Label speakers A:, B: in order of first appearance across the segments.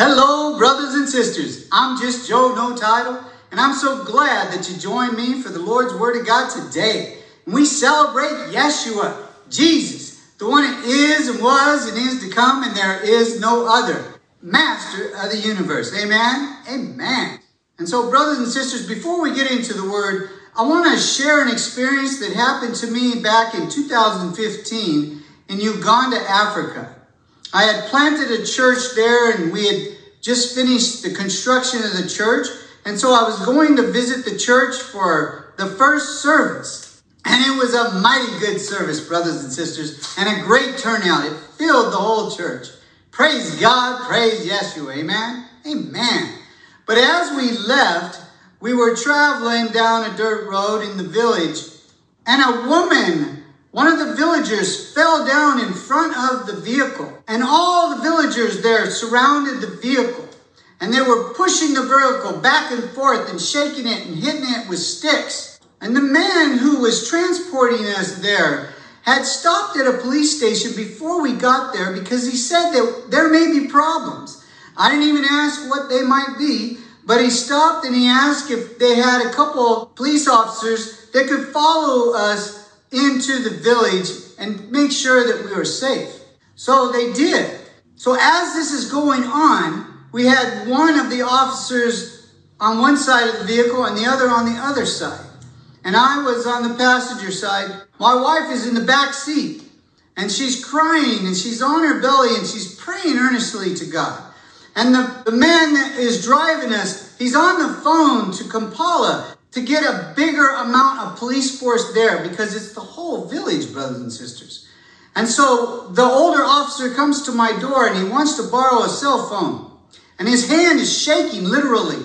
A: Hello, brothers and sisters. I'm just Joe No Title, and I'm so glad that you joined me for the Lord's Word of God today. And we celebrate Yeshua, Jesus, the one that is and was and is to come, and there is no other, Master of the universe. Amen? Amen. And so, brothers and sisters, before we get into the Word, I want to share an experience that happened to me back in 2015 in Uganda, Africa. I had planted a church there and we had just finished the construction of the church. And so I was going to visit the church for the first service. And it was a mighty good service, brothers and sisters, and a great turnout. It filled the whole church. Praise God, praise Yeshua. Amen. Amen. But as we left, we were traveling down a dirt road in the village, and a woman one of the villagers fell down in front of the vehicle, and all the villagers there surrounded the vehicle. And they were pushing the vehicle back and forth and shaking it and hitting it with sticks. And the man who was transporting us there had stopped at a police station before we got there because he said that there may be problems. I didn't even ask what they might be, but he stopped and he asked if they had a couple police officers that could follow us into the village and make sure that we were safe. So they did. So as this is going on, we had one of the officers on one side of the vehicle and the other on the other side. And I was on the passenger side. My wife is in the back seat and she's crying and she's on her belly and she's praying earnestly to God. And the, the man that is driving us, he's on the phone to Kampala to get a bigger amount of police force there because it's the whole village, brothers and sisters. And so the older officer comes to my door and he wants to borrow a cell phone. And his hand is shaking literally.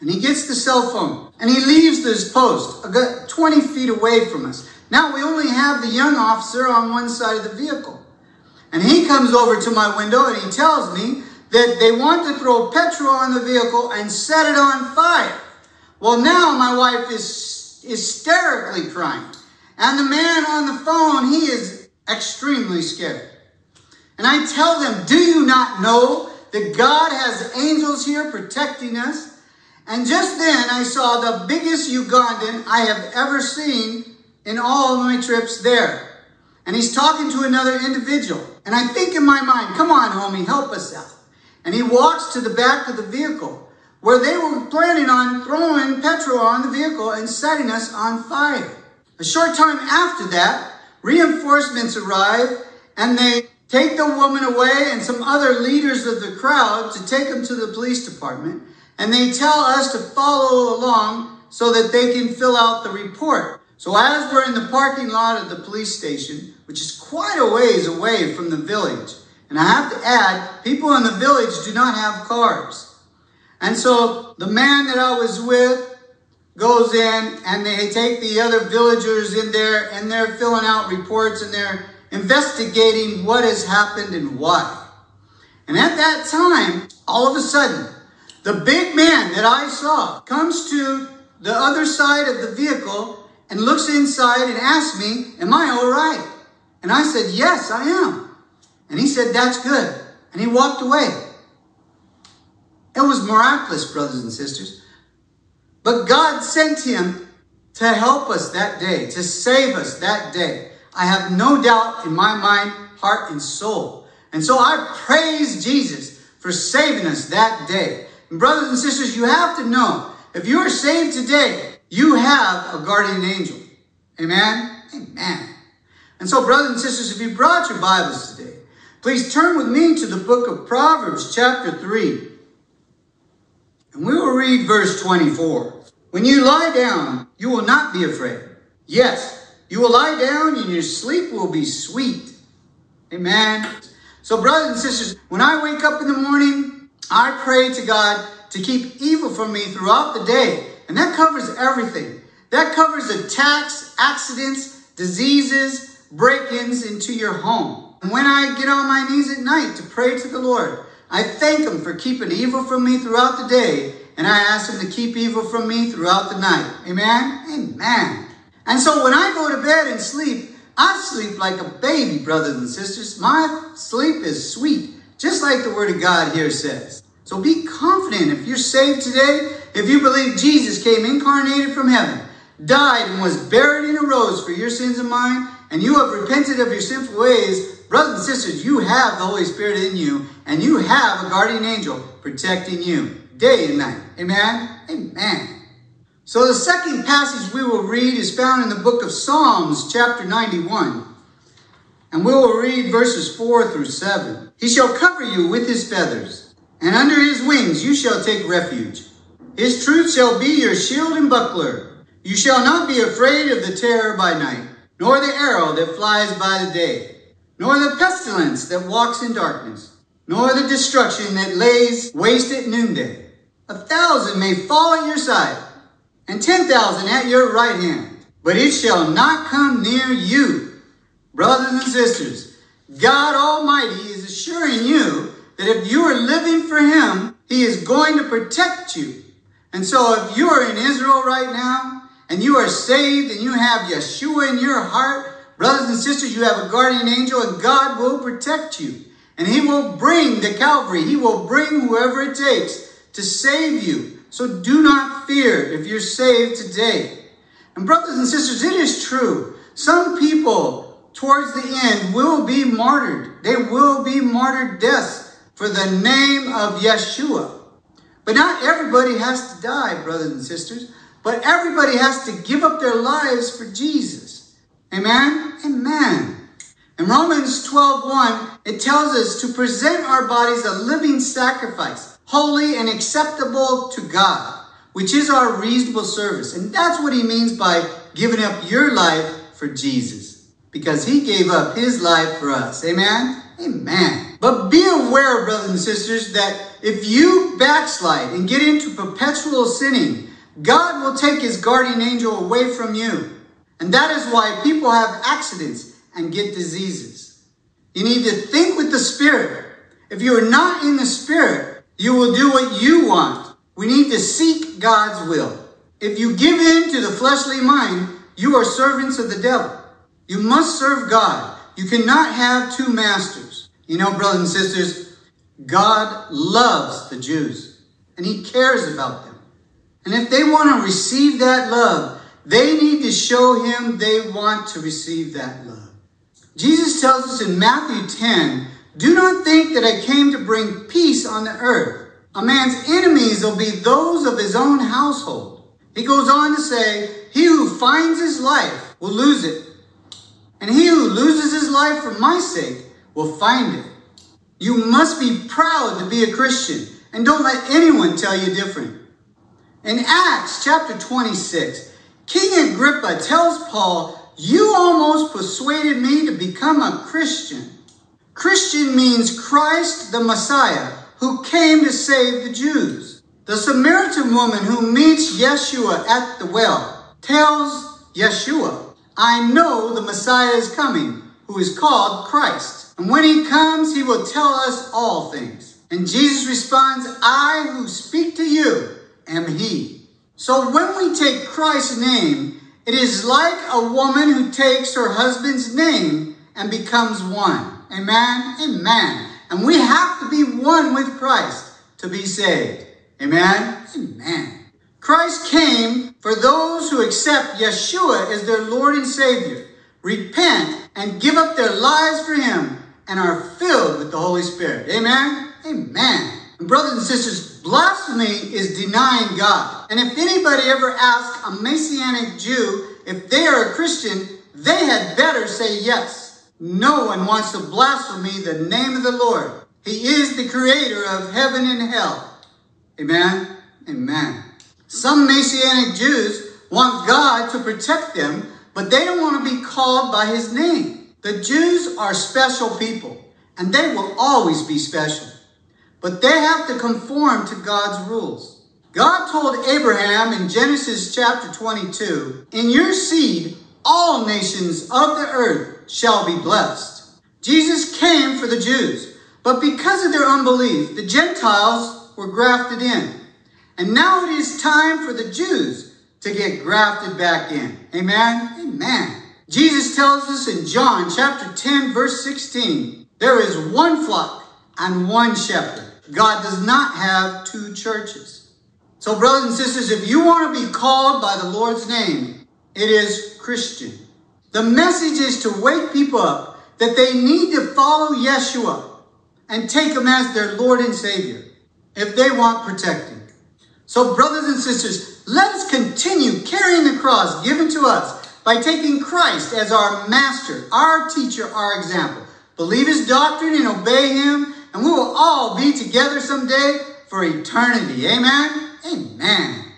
A: And he gets the cell phone and he leaves this post 20 feet away from us. Now we only have the young officer on one side of the vehicle. And he comes over to my window and he tells me that they want to throw petrol on the vehicle and set it on fire. Well, now my wife is hysterically crying. And the man on the phone, he is extremely scared. And I tell them, Do you not know that God has angels here protecting us? And just then I saw the biggest Ugandan I have ever seen in all of my trips there. And he's talking to another individual. And I think in my mind, come on, homie, help us out. And he walks to the back of the vehicle where they were planning on throwing petrol on the vehicle and setting us on fire. A short time after that, reinforcements arrive and they take the woman away and some other leaders of the crowd to take them to the police department. And they tell us to follow along so that they can fill out the report. So as we're in the parking lot of the police station, which is quite a ways away from the village, and I have to add, people in the village do not have cars. And so the man that I was with goes in and they take the other villagers in there and they're filling out reports and they're investigating what has happened and why. And at that time, all of a sudden, the big man that I saw comes to the other side of the vehicle and looks inside and asks me, Am I all right? And I said, Yes, I am. And he said, That's good. And he walked away. It was miraculous, brothers and sisters. But God sent him to help us that day, to save us that day. I have no doubt in my mind, heart, and soul. And so I praise Jesus for saving us that day. And brothers and sisters, you have to know, if you are saved today, you have a guardian angel. Amen? Amen. And so, brothers and sisters, if you brought your Bibles today, please turn with me to the book of Proverbs, chapter 3. Read verse 24. When you lie down, you will not be afraid. Yes, you will lie down and your sleep will be sweet. Amen. So, brothers and sisters, when I wake up in the morning, I pray to God to keep evil from me throughout the day. And that covers everything. That covers attacks, accidents, diseases, break ins into your home. And when I get on my knees at night to pray to the Lord, I thank him for keeping evil from me throughout the day, and I ask him to keep evil from me throughout the night. Amen? Amen. And so when I go to bed and sleep, I sleep like a baby, brothers and sisters. My sleep is sweet, just like the Word of God here says. So be confident if you're saved today, if you believe Jesus came incarnated from heaven, died and was buried and arose for your sins and mine, and you have repented of your sinful ways, brothers and sisters, you have the Holy Spirit in you, and you have a guardian angel protecting you day and night. Amen? Amen. So the second passage we will read is found in the book of Psalms, chapter 91. And we will read verses 4 through 7. He shall cover you with his feathers, and under his wings you shall take refuge. His truth shall be your shield and buckler. You shall not be afraid of the terror by night, nor the arrow that flies by the day, nor the pestilence that walks in darkness, nor the destruction that lays waste at noonday. A thousand may fall at your side, and ten thousand at your right hand, but it shall not come near you. Brothers and sisters, God Almighty is assuring you that if you are living for Him, He is going to protect you. And so if you are in Israel right now, and you are saved, and you have Yeshua in your heart, brothers and sisters, you have a guardian angel, and God will protect you. And He will bring the Calvary. He will bring whoever it takes to save you. So do not fear if you're saved today. And brothers and sisters, it is true. Some people towards the end will be martyred. They will be martyred deaths for the name of Yeshua. But not everybody has to die, brothers and sisters. But everybody has to give up their lives for Jesus. Amen? Amen. In Romans 12:1, it tells us to present our bodies a living sacrifice holy and acceptable to God, which is our reasonable service. And that's what he means by giving up your life for Jesus, because he gave up his life for us. Amen? Amen. But be aware, brothers and sisters, that if you backslide and get into perpetual sinning, God will take his guardian angel away from you. And that is why people have accidents and get diseases. You need to think with the Spirit. If you are not in the Spirit, you will do what you want. We need to seek God's will. If you give in to the fleshly mind, you are servants of the devil. You must serve God. You cannot have two masters. You know, brothers and sisters, God loves the Jews and he cares about them. And if they want to receive that love, they need to show him they want to receive that love. Jesus tells us in Matthew 10 do not think that I came to bring peace on the earth. A man's enemies will be those of his own household. He goes on to say, He who finds his life will lose it, and he who loses his life for my sake will find it. You must be proud to be a Christian, and don't let anyone tell you different. In Acts chapter 26, King Agrippa tells Paul, You almost persuaded me to become a Christian. Christian means Christ the Messiah, who came to save the Jews. The Samaritan woman who meets Yeshua at the well tells Yeshua, I know the Messiah is coming, who is called Christ. And when he comes, he will tell us all things. And Jesus responds, I who speak to you am he. So when we take Christ's name, it is like a woman who takes her husband's name and becomes one. Amen? Amen. And we have to be one with Christ to be saved. Amen? Amen. Christ came for those who accept Yeshua as their Lord and Savior, repent, and give up their lives for Him, and are filled with the Holy Spirit. Amen? Amen. And brothers and sisters, blasphemy is denying God. And if anybody ever asks a Messianic Jew if they are a Christian, they had better say yes. No one wants to blaspheme the name of the Lord. He is the creator of heaven and hell. Amen? Amen. Some Messianic Jews want God to protect them, but they don't want to be called by his name. The Jews are special people, and they will always be special. But they have to conform to God's rules. God told Abraham in Genesis chapter 22, In your seed, all nations of the earth shall be blessed. Jesus came for the Jews, but because of their unbelief, the Gentiles were grafted in. And now it is time for the Jews to get grafted back in. Amen? Amen. Jesus tells us in John chapter 10, verse 16, there is one flock and one shepherd. God does not have two churches. So, brothers and sisters, if you want to be called by the Lord's name, it is Christian. The message is to wake people up that they need to follow Yeshua and take him as their Lord and Savior if they want protecting. So, brothers and sisters, let us continue carrying the cross given to us by taking Christ as our master, our teacher, our example. Believe his doctrine and obey him, and we will all be together someday for eternity. Amen? Amen.